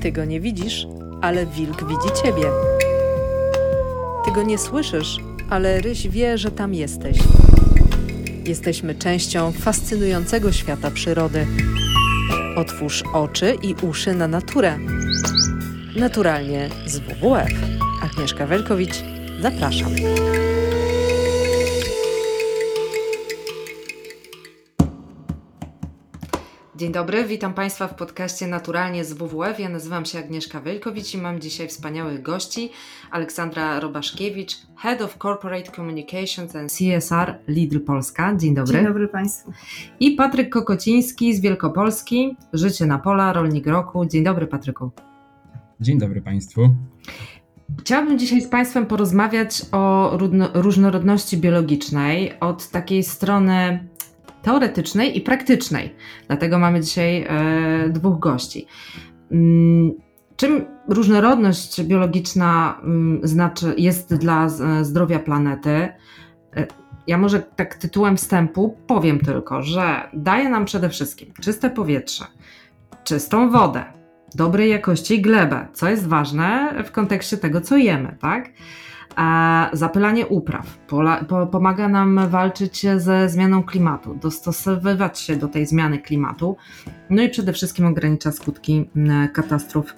Ty go nie widzisz, ale wilk widzi ciebie. Ty go nie słyszysz, ale ryś wie, że tam jesteś. Jesteśmy częścią fascynującego świata przyrody. Otwórz oczy i uszy na naturę. Naturalnie z WWF. Agnieszka Welkowicz, zapraszam. Dzień dobry, witam Państwa w podcaście Naturalnie z WWF. Ja nazywam się Agnieszka Wielkowicz i mam dzisiaj wspaniałych gości. Aleksandra Robaszkiewicz, Head of Corporate Communications and CSR Lidl Polska. Dzień dobry. Dzień dobry Państwu. I Patryk Kokociński z Wielkopolski, Życie na pola, Rolnik Roku. Dzień dobry Patryku. Dzień dobry Państwu. Chciałabym dzisiaj z Państwem porozmawiać o różnorodności biologicznej od takiej strony teoretycznej i praktycznej. Dlatego mamy dzisiaj e, dwóch gości. Mm, czym różnorodność biologiczna mm, znaczy, jest dla zdrowia planety? E, ja może tak tytułem wstępu powiem tylko, że daje nam przede wszystkim czyste powietrze, czystą wodę, dobrej jakości glebę, co jest ważne w kontekście tego, co jemy, tak? Zapylanie upraw pomaga nam walczyć ze zmianą klimatu, dostosowywać się do tej zmiany klimatu, no i przede wszystkim ogranicza skutki katastrof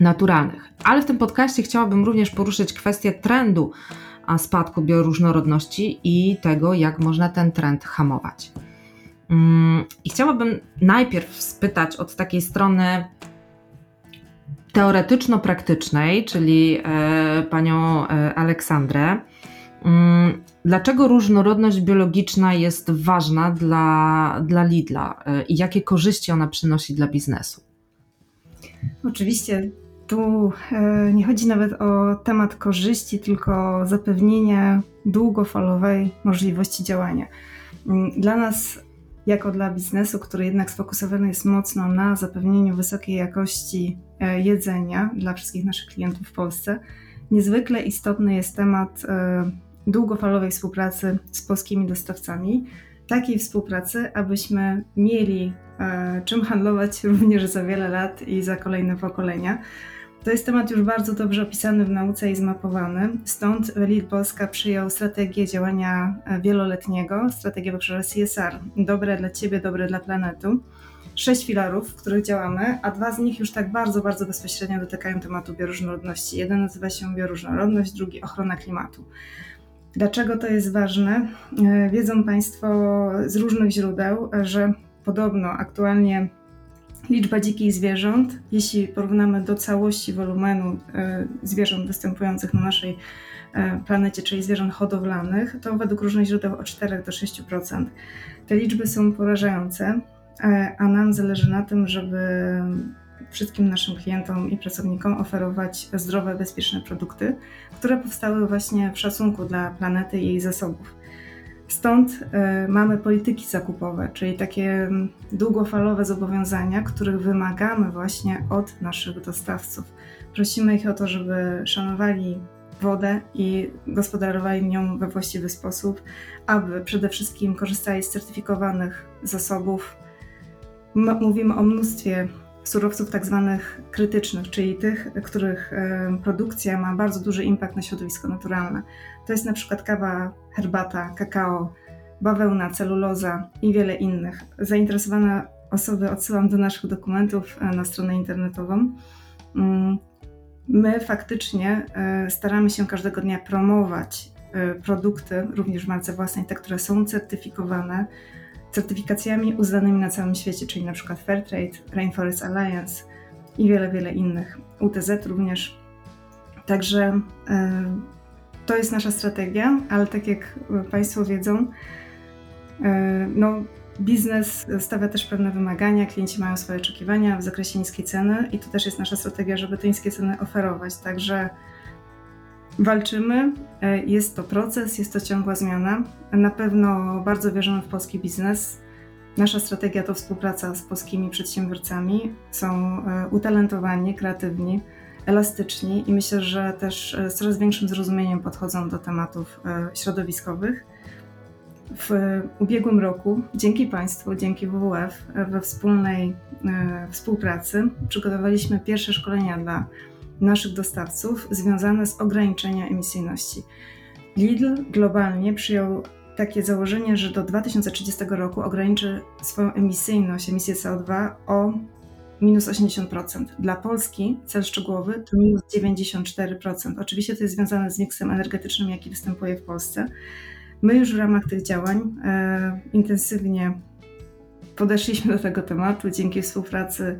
naturalnych. Ale w tym podcaście chciałabym również poruszyć kwestię trendu spadku bioróżnorodności i tego, jak można ten trend hamować. Mm, I chciałabym najpierw spytać od takiej strony teoretyczno-praktycznej, czyli e, panią e, Aleksandrę. Mm, dlaczego różnorodność biologiczna jest ważna dla, dla Lidla e, i jakie korzyści ona przynosi dla biznesu? Oczywiście tu nie chodzi nawet o temat korzyści, tylko zapewnienie długofalowej możliwości działania. Mm, dla nas jako dla biznesu, który jednak sfokusowany jest mocno na zapewnieniu wysokiej jakości e, jedzenia dla wszystkich naszych klientów w Polsce, niezwykle istotny jest temat e, długofalowej współpracy z polskimi dostawcami. Takiej współpracy, abyśmy mieli e, czym handlować również za wiele lat i za kolejne pokolenia. To jest temat już bardzo dobrze opisany w nauce i zmapowany. Stąd Lidl Polska przyjął strategię działania e, wieloletniego, strategię w obszarze CSR. Dobre dla Ciebie, dobre dla planetu. Sześć filarów, w których działamy, a dwa z nich już tak bardzo, bardzo bezpośrednio dotykają tematu bioróżnorodności. Jeden nazywa się bioróżnorodność, drugi ochrona klimatu. Dlaczego to jest ważne? E, wiedzą Państwo z różnych źródeł, że podobno aktualnie liczba dzikich zwierząt, jeśli porównamy do całości wolumenu e, zwierząt występujących na naszej e, planecie, czyli zwierząt hodowlanych, to według różnych źródeł od 4 do 6%. Te liczby są porażające, e, a nam zależy na tym, żeby wszystkim naszym klientom i pracownikom oferować zdrowe, bezpieczne produkty, które powstały właśnie w szacunku dla planety i jej zasobów. Stąd y, mamy polityki zakupowe, czyli takie mm, długofalowe zobowiązania, których wymagamy właśnie od naszych dostawców. Prosimy ich o to, żeby szanowali wodę i gospodarowali nią we właściwy sposób, aby przede wszystkim korzystali z certyfikowanych zasobów. Mówimy o mnóstwie surowców tak zwanych krytycznych, czyli tych, których produkcja ma bardzo duży impact na środowisko naturalne. To jest na przykład kawa, herbata, kakao, bawełna, celuloza i wiele innych. Zainteresowane osoby odsyłam do naszych dokumentów e, na stronę internetową. Mm, my faktycznie e, staramy się każdego dnia promować e, produkty, również w marce własnej, te, które są certyfikowane, certyfikacjami uznanymi na całym świecie, czyli na przykład Fairtrade, Rainforest Alliance i wiele, wiele innych. UTZ również. Także e, to jest nasza strategia, ale tak jak Państwo wiedzą, e, no, biznes stawia też pewne wymagania, klienci mają swoje oczekiwania w zakresie niskiej ceny i to też jest nasza strategia, żeby te niskie ceny oferować. Także Walczymy, e, jest to proces, jest to ciągła zmiana. Na pewno bardzo wierzymy w polski biznes. Nasza strategia to współpraca z polskimi przedsiębiorcami. Są e, utalentowani, kreatywni, elastyczni i myślę, że też e, z coraz większym zrozumieniem podchodzą do tematów środowiskowych. w ubiegłym roku, dzięki Państwu, dzięki WWF, we wspólnej współpracy przygotowaliśmy pierwsze szkolenia dla naszych dostawców związane z ograniczeniem emisyjności. Lidl globalnie przyjął takie założenie, że do 2030 roku ograniczy swoją emisyjność, emisję CO2 o minus 80%. Dla Polski cel szczegółowy to minus 94%. Oczywiście to jest związane z miksem energetycznym, jaki występuje w Polsce. My już w ramach tych działań e, intensywnie podeszliśmy do tego tematu dzięki współpracy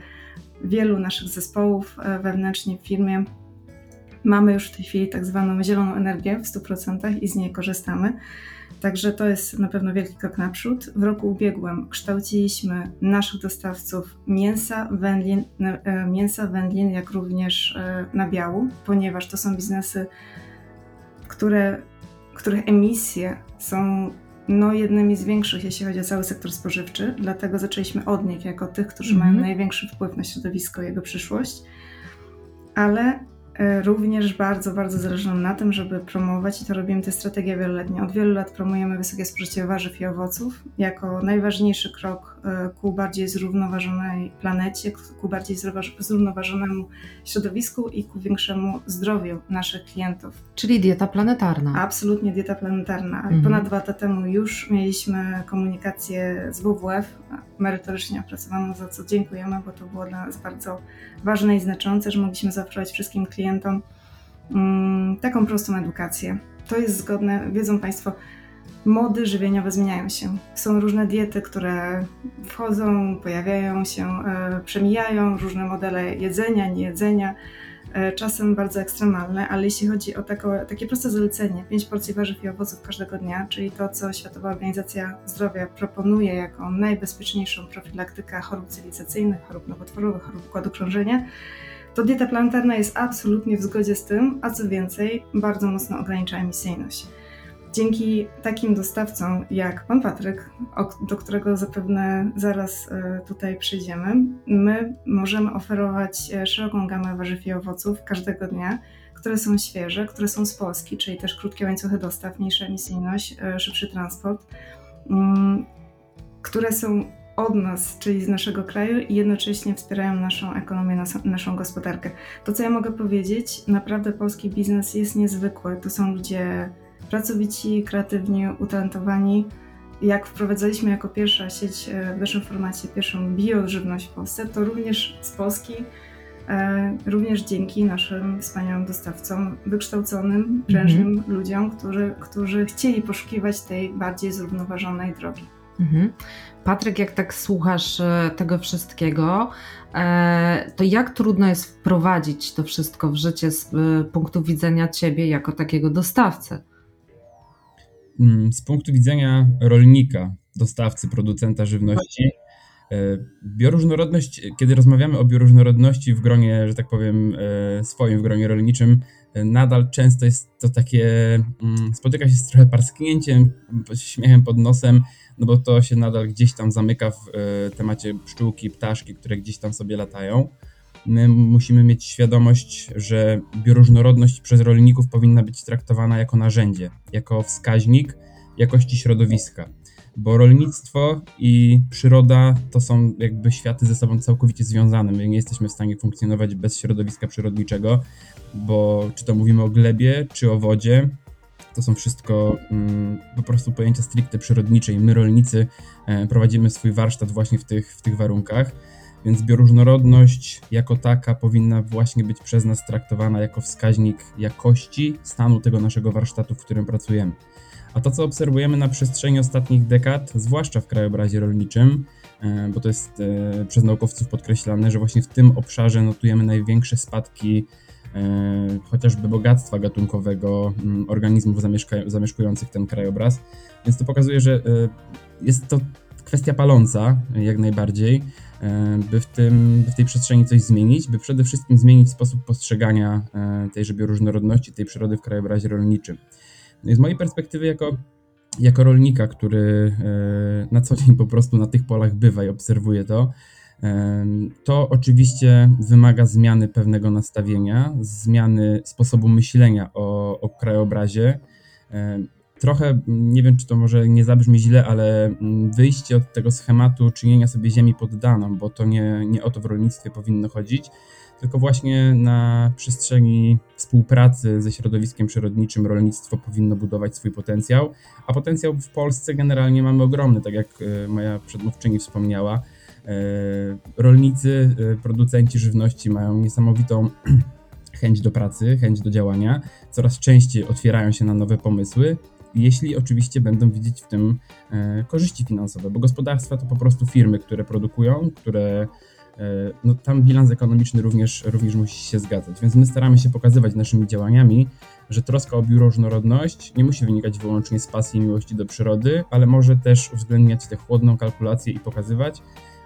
wielu naszych zespołów e, wewnętrznie w firmie. Mamy już w tej chwili tak zwaną zieloną energię w 100% i z niej korzystamy. Także to jest na pewno wielki krok naprzód. W roku ubiegłym kształciliśmy naszych dostawców mięsa, wędlin, e, mięsa, wędlin, jak również e, nabiału, ponieważ to są biznesy, które, których emisje są no, jednymi z większych, jeśli chodzi o cały sektor spożywczy. Dlatego zaczęliśmy od nich jako tych, którzy mm -hmm. mają mhm. największy wpływ na środowisko i jego przyszłość. Ale również bardzo, bardzo zależy nam na tym, żeby promować i to robimy, tę strategię wieloletnią. Od wielu lat promujemy wysokie spożycie warzyw i owoców jako najważniejszy krok e, ku bardziej zrównoważonej planecie, ku bardziej zrównoważonemu środowisku i ku większemu zdrowiu naszych klientów. Czyli dieta planetarna. Absolutnie dieta planetarna. Mhm. Ponad dwa lata temu już mieliśmy komunikację z WWF, merytorycznie opracowaną, za co dziękujemy, bo to było dla nas bardzo ważne i znaczące, że mogliśmy zaoferować wszystkim klientom mm, taką prostą edukację. To jest zgodne, wiedzą Państwo, mody żywieniowe zmieniają się. Są różne diety, które wchodzą, pojawiają się, e, przemijają, różne modele jedzenia, niejedzenia. E, czasem bardzo ekstremalne, ale jeśli chodzi o tako, takie proste zalecenie, 5 porcji warzyw i owoców każdego dnia, czyli to, co Światowa Organizacja Zdrowia proponuje jako najbezpieczniejszą profilaktykę chorób cywilizacyjnych, chorób nowotworowych, chorób układu krążenia, to dieta planetarna jest absolutnie w zgodzie z tym, a co więcej, bardzo mocno ogranicza emisyjność. Dzięki takim dostawcom jak pan Patryk, do którego zapewne zaraz e, tutaj przyjdziemy, my możemy oferować e, szeroką gamę warzyw i owoców każdego dnia, które są świeże, które są z Polski, czyli też krótkie łańcuchy dostaw, mniejsza emisyjność, e, szybszy transport, mm, które są od nas, czyli z naszego kraju i jednocześnie wspierają naszą ekonomię, naszą gospodarkę. To, co ja mogę powiedzieć, naprawdę polski biznes jest niezwykły. To są ludzie pracowici, kreatywni, utalentowani. Jak wprowadzaliśmy jako pierwsza sieć e, w naszym formacie pierwszą biożywność w Polsce, to również z Polski, e, również dzięki naszym wspaniałym dostawcom, wykształconym, prężnym mhm. ludziom, którzy, którzy chcieli poszukiwać tej bardziej zrównoważonej drogi. Mhm. Patryk, jak tak słuchasz e, tego wszystkiego, to jak trudno jest wprowadzić to wszystko w życie z punktu widzenia ciebie jako takiego dostawcy? Mm, z punktu widzenia rolnika, dostawcy, producenta żywności, e, bioróżnorodność, kiedy rozmawiamy o bioróżnorodności w gronie, że tak powiem, e, swoim, w gronie rolniczym, e, nadal często jest to takie, mm, spotyka się z trochę parsknięciem, śmiechem pod nosem, no bo to się nadal gdzieś tam zamyka w temacie pszczółki, ptaszki, które gdzieś tam sobie latają my musimy mieć świadomość, że bioróżnorodność przez rolników powinna być traktowana jako narzędzie, jako wskaźnik jakości środowiska. Bo rolnictwo i przyroda to są jakby światy ze sobą całkowicie związane. My nie jesteśmy w stanie funkcjonować bez środowiska przyrodniczego, bo czy to mówimy o glebie, czy o wodzie, to są wszystko mm, po prostu pojęcia stricte przyrodnicze i my rolnicy e, prowadzimy swój warsztat właśnie w tych, w tych warunkach. Więc bioróżnorodność jako taka powinna właśnie być przez nas traktowana jako wskaźnik jakości stanu tego naszego warsztatu, w którym pracujemy. A to, co obserwujemy na przestrzeni ostatnich dekad, zwłaszcza w krajobrazie rolniczym, e, bo to jest e, przez naukowców podkreślane, że właśnie w tym obszarze notujemy największe spadki e, chociażby bogactwa gatunkowego mm, organizmów zamieszkujących ten krajobraz. Więc to pokazuje, że jest to kwestia paląca jak najbardziej. By w, tym, by w tej przestrzeni coś zmienić, by przede wszystkim zmienić sposób postrzegania tejże bioróżnorodności, tej przyrody w krajobrazie rolniczym. Z mojej perspektywy jako, jako rolnika, który e, na co dzień po prostu na tych polach bywa i obserwuje to, to oczywiście wymaga zmiany pewnego nastawienia, zmiany sposobu myślenia o, o krajobrazie, trochę, nie wiem czy to może nie zabrzmi źle, ale mm, wyjście od tego schematu czynienia sobie ziemi poddaną, bo to nie, nie o to w rolnictwie powinno chodzić, tylko właśnie na przestrzeni współpracy ze środowiskiem przyrodniczym rolnictwo powinno budować swój potencjał, a potencjał w Polsce generalnie mamy ogromny, tak jak e, moja przedmówczyni wspomniała. E, rolnicy, e, producenci żywności mają niesamowitą chęć do pracy, chęć do działania, coraz częściej otwierają się na nowe pomysły, jeśli oczywiście będą widzieć w tym korzyści finansowe, bo gospodarstwa to po prostu firmy, które produkują, które no tam bilans ekonomiczny również, również musi się zgadzać. Więc my staramy się pokazywać naszymi działaniami, że troska o bioróżnorodność nie musi wynikać wyłącznie z pasji i miłości do przyrody, ale może też uwzględniać tę chłodną kalkulację i pokazywać,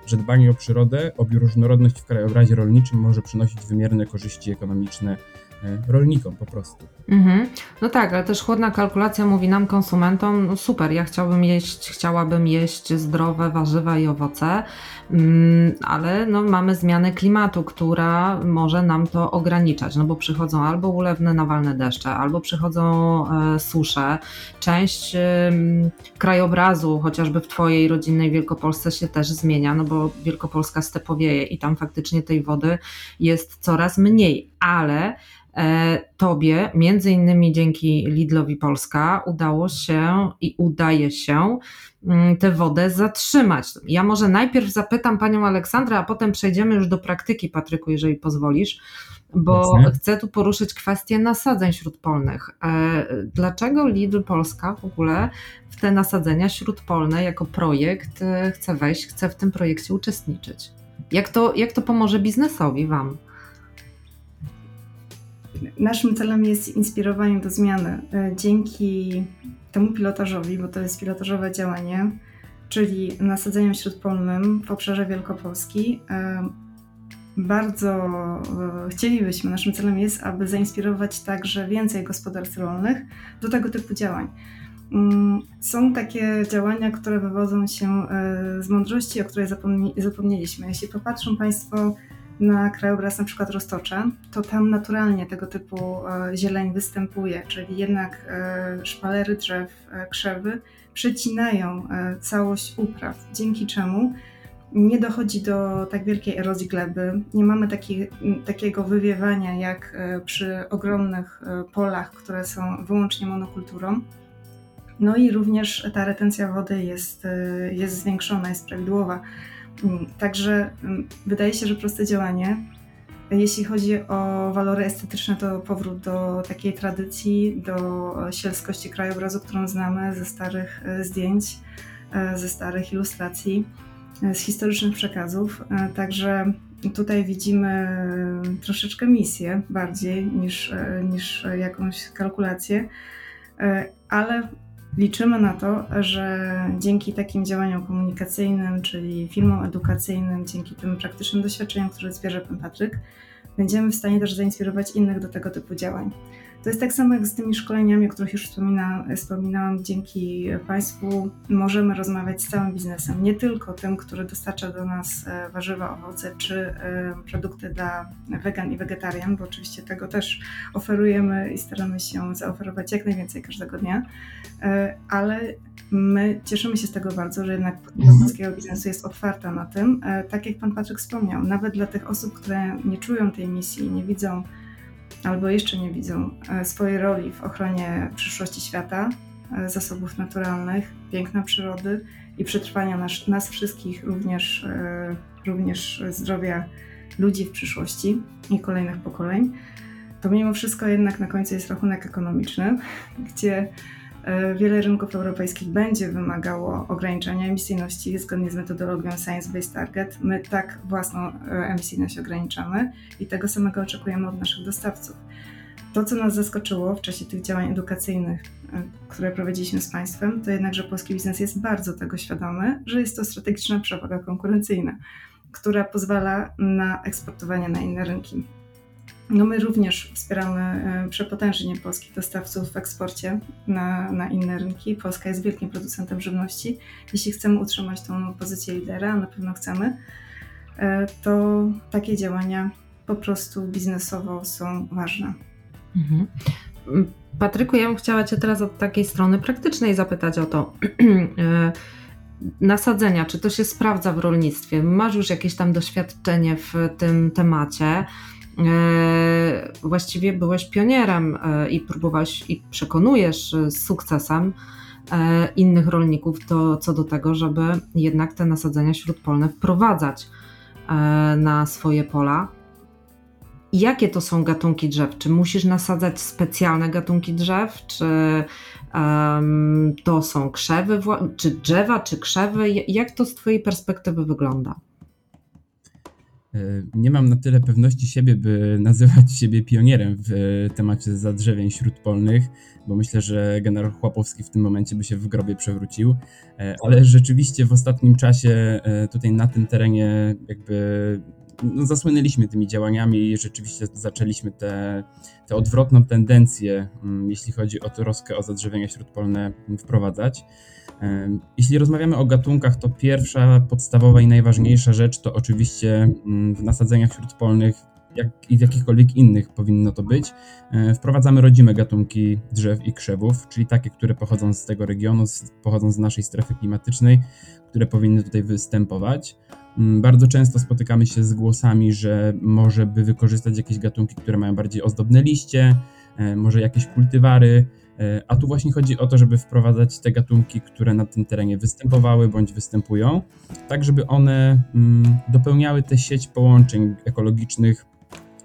że dbanie o przyrodę, o bioróżnorodność w krajobrazie rolniczym może przynosić wymierne korzyści ekonomiczne E, rolnikom po prostu. Mhm. No tak, ale też chłodna kalkulacja mówi nam, konsumentom, no super, ja chciałbym jeść, chciałabym jeść zdrowe warzywa i owoce, mm, ale no mamy zmianę klimatu, która może nam to ograniczać, no bo przychodzą albo ulewne nawalne deszcze, albo przychodzą e, susze. Część krajobrazu, chociażby w Twojej rodzinnej Wielkopolsce się też zmienia, no bo Wielkopolska stepowieje i tam faktycznie tej wody jest coraz mniej, ale tobie, między innymi dzięki Lidlowi Polska, udało się i udaje się mm, tę wodę zatrzymać. Ja może najpierw zapytam panią Aleksandrę, a potem przejdziemy już do praktyki, Patryku, jeżeli pozwolisz, bo Jasne. chcę tu poruszyć kwestię nasadzeń śródpolnych. E, dlaczego Lidl Polska w ogóle w te nasadzenia śródpolne jako projekt e, chce wejść, chce w tym projekcie uczestniczyć? Jak to, jak to pomoże biznesowi Wam? Naszym celem jest inspirowanie do zmiany. E, dzięki temu pilotażowi, bo to jest pilotażowe działanie, czyli nasadzeniom śródpolnym w obszarze Wielkopolski, e, bardzo e, chcielibyśmy, naszym celem jest, aby zainspirować także więcej gospodarstw rolnych do tego typu działań. Mm, są takie działania, które wywodzą się z mądrości, o której zapomnieliśmy. Jeśli popatrzą Państwo na krajobraz na przykład Roztocza, to tam naturalnie tego typu e, zieleń występuje, czyli jednak e, szpalery drzew, e, krzewy przecinają całość upraw, dzięki czemu nie dochodzi do tak wielkiej erozji gleby, nie mamy taki, takiego wywiewania jak przy ogromnych polach, które są wyłącznie monokulturą. No i również ta retencja wody jest, jest zwiększona, jest prawidłowa. Mm, także mm, wydaje się, że proste działanie. Jeśli chodzi o walory estetyczne, to powrót do takiej tradycji, do sielskości krajobrazu, którą znamy ze starych e, zdjęć, e, ze starych ilustracji, e, z historycznych przekazów. Także tutaj widzimy troszeczkę misję bardziej niż, niż jakąś kalkulację, ale Liczymy na to, że dzięki takim działaniom komunikacyjnym, czyli filmom edukacyjnym, dzięki tym praktycznym doświadczeniom, które zbierze pan Patryk, będziemy w stanie też zainspirować innych do tego typu działań. To jest tak samo jak z tymi szkoleniami, o których już wspomina, wspominałam. Dzięki Państwu możemy rozmawiać z całym biznesem, nie tylko tym, który dostarcza do nas e, warzywa, owoce czy e, produkty dla wegan i wegetarian, bo oczywiście tego też oferujemy i staramy się zaoferować jak najwięcej każdego dnia, e, ale my cieszymy się z tego bardzo, że jednak mhm. polskiego biznesu jest otwarta na tym. Tak jak Pan Patryk wspomniał, nawet dla tych osób, które nie czują tej misji, nie widzą albo jeszcze nie widzą e, swojej roli w ochronie przyszłości świata, e, zasobów naturalnych, piękna przyrody i przetrwania nas, nas wszystkich, również, e, również zdrowia ludzi w przyszłości i kolejnych pokoleń, to mimo wszystko jednak na końcu jest rachunek ekonomiczny, gdzie wiele rynków europejskich będzie wymagało ograniczenia emisyjności zgodnie z metodologią Science-Based Target. My tak własną e, emisyjność ograniczamy i tego samego oczekujemy od naszych dostawców. To, co nas zaskoczyło w czasie tych działań edukacyjnych, e, które prowadziliśmy z Państwem, to jednak, że polski biznes jest bardzo tego świadomy, że jest to strategiczna przewaga konkurencyjna, która pozwala na eksportowanie na inne rynki. No my również wspieramy e, przepotężnie polskich dostawców w eksporcie na, na inne rynki. Polska jest wielkim producentem żywności. Jeśli chcemy utrzymać tą pozycję lidera, a na pewno chcemy, e, to takie działania po prostu biznesowo są ważne. Mhm. Patryku, ja bym chciała Cię teraz od takiej strony praktycznej zapytać o to. E, nasadzenia, czy to się sprawdza w rolnictwie? Masz już jakieś tam doświadczenie w tym temacie? E, właściwie byłeś pionierem e, i próbowałeś i przekonujesz z sukcesem innych rolników do, co do tego, żeby jednak te nasadzenia śródpolne wprowadzać na swoje pola. Jakie to są gatunki drzew? Czy musisz nasadzać specjalne gatunki drzew? Czy um, to są krzewy, czy drzewa, czy krzewy? Jak to z Twojej perspektywy wygląda? E, nie mam na tyle pewności siebie, by nazywać siebie pionierem w temacie zadrzewień śródpolnych, bo myślę, że generał Chłapowski w tym momencie by się w grobie przewrócił. E, ale rzeczywiście w ostatnim czasie e, tutaj na tym terenie jakby no, zasłynęliśmy tymi działaniami i rzeczywiście zaczęliśmy tę te, te odwrotną tendencję, mm, jeśli chodzi o troskę o zadrzewienia śródpolne, wprowadzać. Jeśli rozmawiamy o gatunkach, to pierwsza, podstawowa i najważniejsza rzecz to oczywiście mm, w nasadzeniach śródpolnych jak i w jakichkolwiek innych powinno to być. E, wprowadzamy rodzime gatunki drzew i krzewów, czyli takie, które pochodzą z tego regionu, pochodzą z naszej strefy klimatycznej, które powinny tutaj występować. Mm, bardzo często spotykamy się z głosami, że może by wykorzystać jakieś gatunki, które mają bardziej ozdobne liście, e, może jakieś kultywary, a tu właśnie chodzi o to, żeby wprowadzać te gatunki, które na tym terenie występowały bądź występują, tak żeby one mm, dopełniały tę sieć połączeń ekologicznych,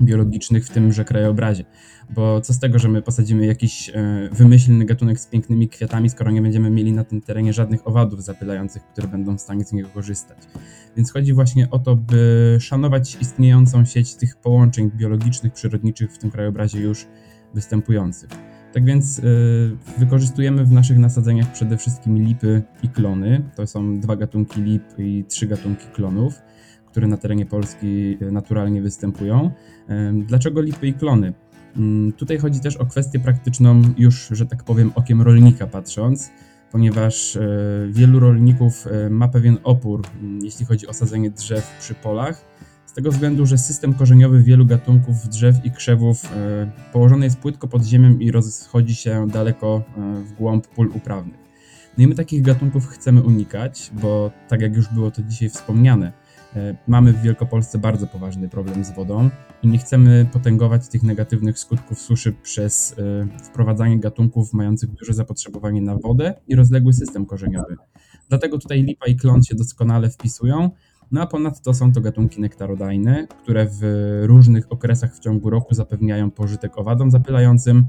biologicznych w tymże krajobrazie. Bo co z tego, że my posadzimy jakiś e, wymyślny gatunek z pięknymi kwiatami, skoro nie będziemy mieli na tym terenie żadnych owadów zapylających, które będą w stanie z niego korzystać. Więc chodzi właśnie o to, by szanować istniejącą sieć tych połączeń biologicznych, przyrodniczych w tym krajobrazie już występujących. Tak więc yy, wykorzystujemy w naszych nasadzeniach przede wszystkim lipy i klony. To są dwa gatunki lip i trzy gatunki klonów, które na terenie Polski e, naturalnie występują. Dlaczego lipy i klony? Tutaj chodzi też o kwestię praktyczną, już, że tak powiem, okiem rolnika patrząc ponieważ e, wielu rolników ma pewien opór, jeśli chodzi o sadzenie drzew przy polach, tego względu, że system korzeniowy wielu gatunków drzew i krzewów e, położony jest płytko pod ziemią i rozchodzi się daleko w głąb pól uprawnych. No i my takich gatunków chcemy unikać, bo tak jak już było to dzisiaj wspomniane, E, mamy w Wielkopolsce bardzo poważny problem z wodą i nie chcemy potęgować tych negatywnych skutków suszy przez e, wprowadzanie gatunków mających duże zapotrzebowanie na wodę i rozległy system korzeniowy. Dlatego tutaj lipa i klon się doskonale wpisują. No a ponadto są to gatunki nektarodajne, które w różnych okresach w ciągu roku zapewniają pożytek owadom zapylającym,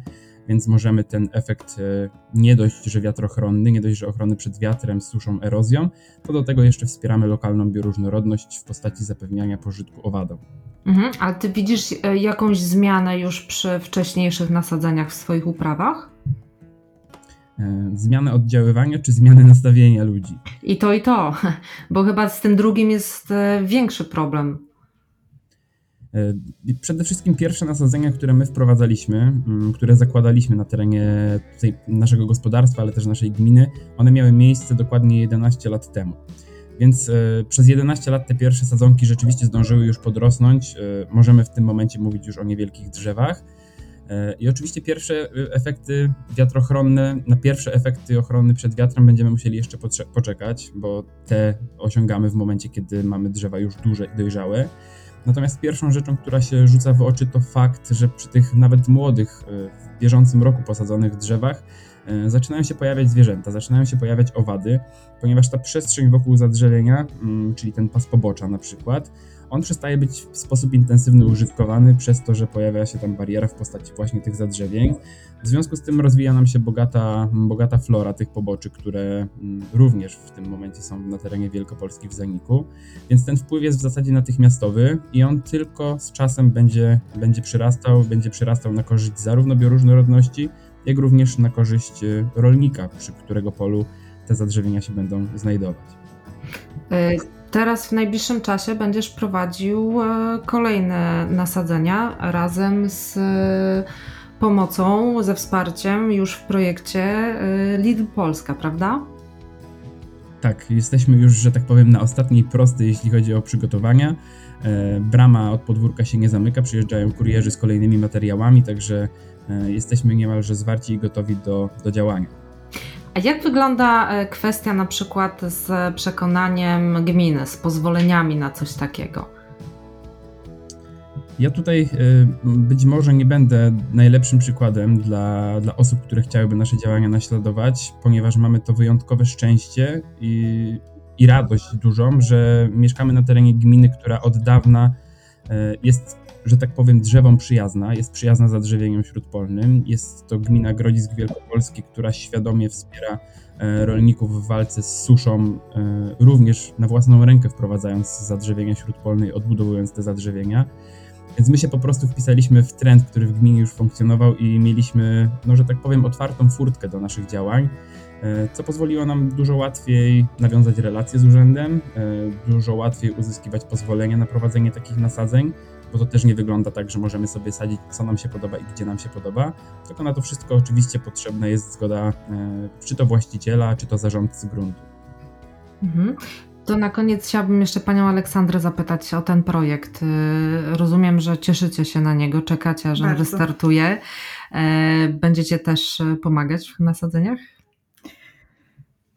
więc możemy ten efekt e, nie dość, że wiatrochronny, nie dość, że ochrony przed wiatrem, suszą, erozją, to do tego jeszcze wspieramy lokalną bioróżnorodność w postaci zapewniania pożytku owadom. Mhm. A ty widzisz e, jakąś zmianę już przy wcześniejszych nasadzeniach w swoich uprawach? E, zmianę oddziaływania czy zmianę nastawienia ludzi? I to, i to, bo chyba z tym drugim jest większy problem. E, przede wszystkim pierwsze nasadzenia, które my wprowadzaliśmy, mm, które zakładaliśmy na terenie naszego gospodarstwa, ale też naszej gminy, one miały miejsce dokładnie 11 lat temu. Więc e, przez 11 lat te pierwsze sadzonki rzeczywiście zdążyły już podrosnąć. E, możemy w tym momencie mówić już o niewielkich drzewach. I oczywiście pierwsze efekty wiatrochronne, na pierwsze efekty ochrony przed wiatrem będziemy musieli jeszcze poczekać, bo te osiągamy w momencie, kiedy mamy drzewa już duże i dojrzałe. Natomiast pierwszą rzeczą, która się rzuca w oczy, to fakt, że przy tych nawet młodych, e, w bieżącym roku posadzonych drzewach e, zaczynają się pojawiać zwierzęta, zaczynają się pojawiać owady, ponieważ ta przestrzeń wokół zadrzewienia, mm, czyli ten pas pobocza na przykład, on przestaje być w sposób intensywny użytkowany przez to, że pojawia się tam bariera w postaci właśnie tych zadrzewień. W związku z tym rozwija nam się bogata, bogata flora tych poboczy, które mm, również w tym momencie są na terenie Wielkopolski w zaniku. Więc ten wpływ jest w zasadzie natychmiastowy i on tylko z czasem będzie, będzie przyrastał, będzie przyrastał na korzyść zarówno bioróżnorodności, jak również na korzyść y, rolnika, przy którego polu te zadrzewienia się będą znajdować. Teraz w najbliższym czasie będziesz prowadził e, kolejne nasadzenia razem z e, pomocą, ze wsparciem już w projekcie e, Lidl Polska, prawda? Tak, jesteśmy już, że tak powiem, na ostatniej prostej, jeśli chodzi o przygotowania. Brama od podwórka się nie zamyka, przyjeżdżają kurierzy z kolejnymi materiałami, także jesteśmy niemalże zwarci i gotowi do, do działania. A jak wygląda e, kwestia na przykład z przekonaniem gminy, z pozwoleniami na coś takiego? Ja tutaj być może nie będę najlepszym przykładem dla, dla osób, które chciałyby nasze działania naśladować, ponieważ mamy to wyjątkowe szczęście i, i radość dużą, że mieszkamy na terenie gminy, która od dawna e, jest, że tak powiem, drzewom przyjazna, jest przyjazna zadrzewieniem śródpolnym. Jest to gmina Grodzisk Wielkopolski, która świadomie wspiera e, rolników w walce z suszą, e, również na własną rękę wprowadzając zadrzewienia śródpolne i odbudowując te zadrzewienia. Więc my się po prostu wpisaliśmy w trend, który w gminie już funkcjonował i mieliśmy, no że tak powiem, otwartą furtkę do naszych działań. E, co pozwoliło nam dużo łatwiej nawiązać relacje z urzędem, dużo łatwiej uzyskiwać pozwolenia na prowadzenie takich nasadzeń, bo to też nie wygląda tak, że możemy sobie sadzić, co nam się podoba i gdzie nam się podoba, tylko na to wszystko oczywiście potrzebna jest zgoda e, czy to właściciela, czy to zarządcy gruntu. Mhm. To na koniec chciałabym jeszcze Panią Aleksandrę zapytać o ten projekt. Rozumiem, że cieszycie się na niego, czekacie, aż on wystartuje. Będziecie też pomagać w nasadzeniach?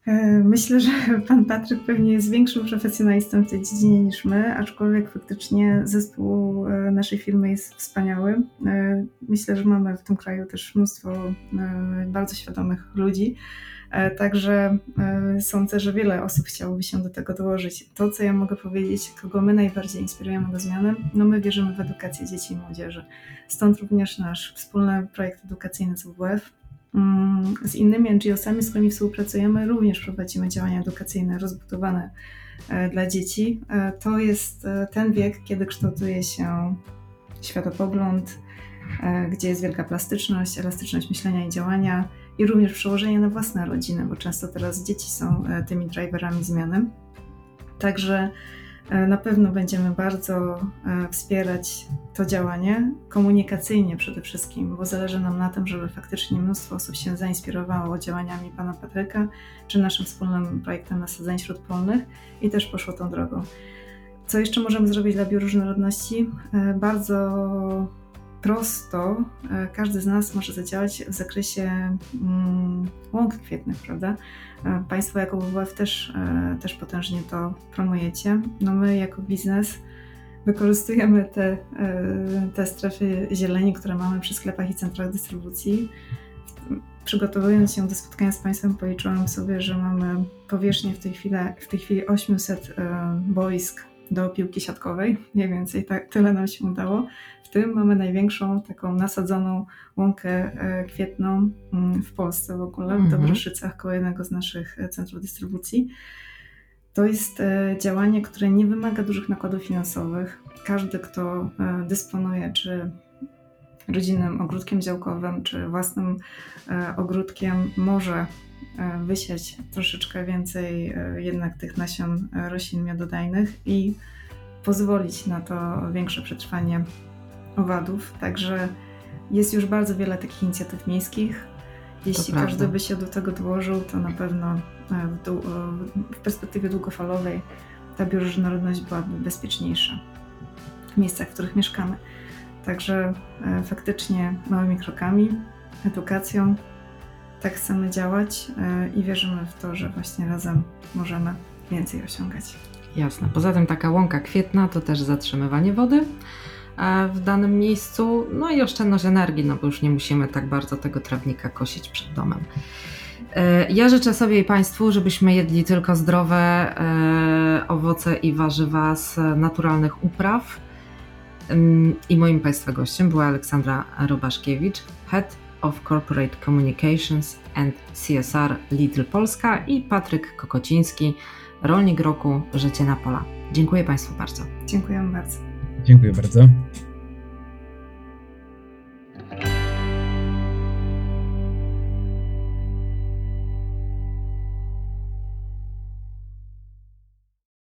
E, myślę, że pan Patryk pewnie jest większym profesjonalistą w tej dziedzinie niż my, aczkolwiek faktycznie zespół e, naszej firmy jest wspaniały. E, myślę, że mamy w tym kraju też mnóstwo bardzo świadomych ludzi, także sądzę, że wiele osób chciałoby się do tego dołożyć. To, co ja mogę powiedzieć, kogo my najbardziej inspirujemy do zmiany, no my wierzymy w edukację dzieci i młodzieży. Stąd również nasz wspólny projekt edukacyjny z WWF, z innymi NGO-sami, z którymi współpracujemy, również prowadzimy działania edukacyjne rozbudowane e, dla dzieci. E, to jest e, ten wiek, kiedy kształtuje się światopogląd, gdzie jest wielka plastyczność, elastyczność myślenia i działania i również przełożenie na własne rodziny, bo często teraz dzieci są tymi driverami zmiany. Także na pewno będziemy bardzo e, wspierać to działanie komunikacyjnie przede wszystkim, bo zależy nam na tym, żeby faktycznie mnóstwo osób się zainspirowało działaniami pana Patryka czy naszym wspólnym projektem nasadzeń śródpolnych i też poszło tą drogą. Co jeszcze możemy zrobić dla bioróżnorodności? E, bardzo prosto e, każdy z nas może zadziałać w zakresie mm, łąk kwietnych, prawda? E, państwo jako WWF też, e, też potężnie to promujecie. No my jako biznes wykorzystujemy te, te strefy zieleni, które mamy przy sklepach i centrach dystrybucji. Przygotowując się do spotkania z Państwem, policzyłam sobie, że mamy powierzchnię w tej chwili, w tej chwili 800 boisk do piłki siatkowej. Mniej więcej tak, tyle nam się udało. W tym mamy największą taką nasadzoną łąkę e, kwietną mm, w Polsce w ogóle, w mhm. Dobroszycach, koło jednego z naszych e, centrów dystrybucji. To jest e, działanie, które nie wymaga dużych nakładów finansowych. Każdy, kto dysponuje czy rodzinnym ogródkiem działkowym, czy własnym ogródkiem, może wysiać troszeczkę więcej e, jednak tych nasion e, roślin miododajnych i pozwolić na to większe przetrwanie owadów. Także jest już bardzo wiele takich inicjatyw miejskich. Jeśli każdy by się do tego dołożył, to na pewno w, w perspektywie długofalowej ta bioróżnorodność byłaby bezpieczniejsza w miejscach, w których mieszkamy. Także faktycznie małymi krokami, edukacją, tak chcemy działać e, i wierzymy w to, że właśnie razem możemy więcej osiągać. Jasne. Poza tym taka łąka kwietna to też zatrzymywanie wody e, w danym miejscu, no i oszczędność energii, no bo już nie musimy tak bardzo tego trawnika kosić przed domem. E, ja życzę sobie i Państwu, żebyśmy jedli tylko zdrowe owoce i warzywa z naturalnych upraw. I moim Państwa gościem była Aleksandra Robaszkiewicz, Head of Corporate Communications and CSR Little Polska i Patryk Kokociński, rolnik roku Życie na Pola. Dziękuję Państwu bardzo. Dziękuję bardzo. Dziękuję bardzo.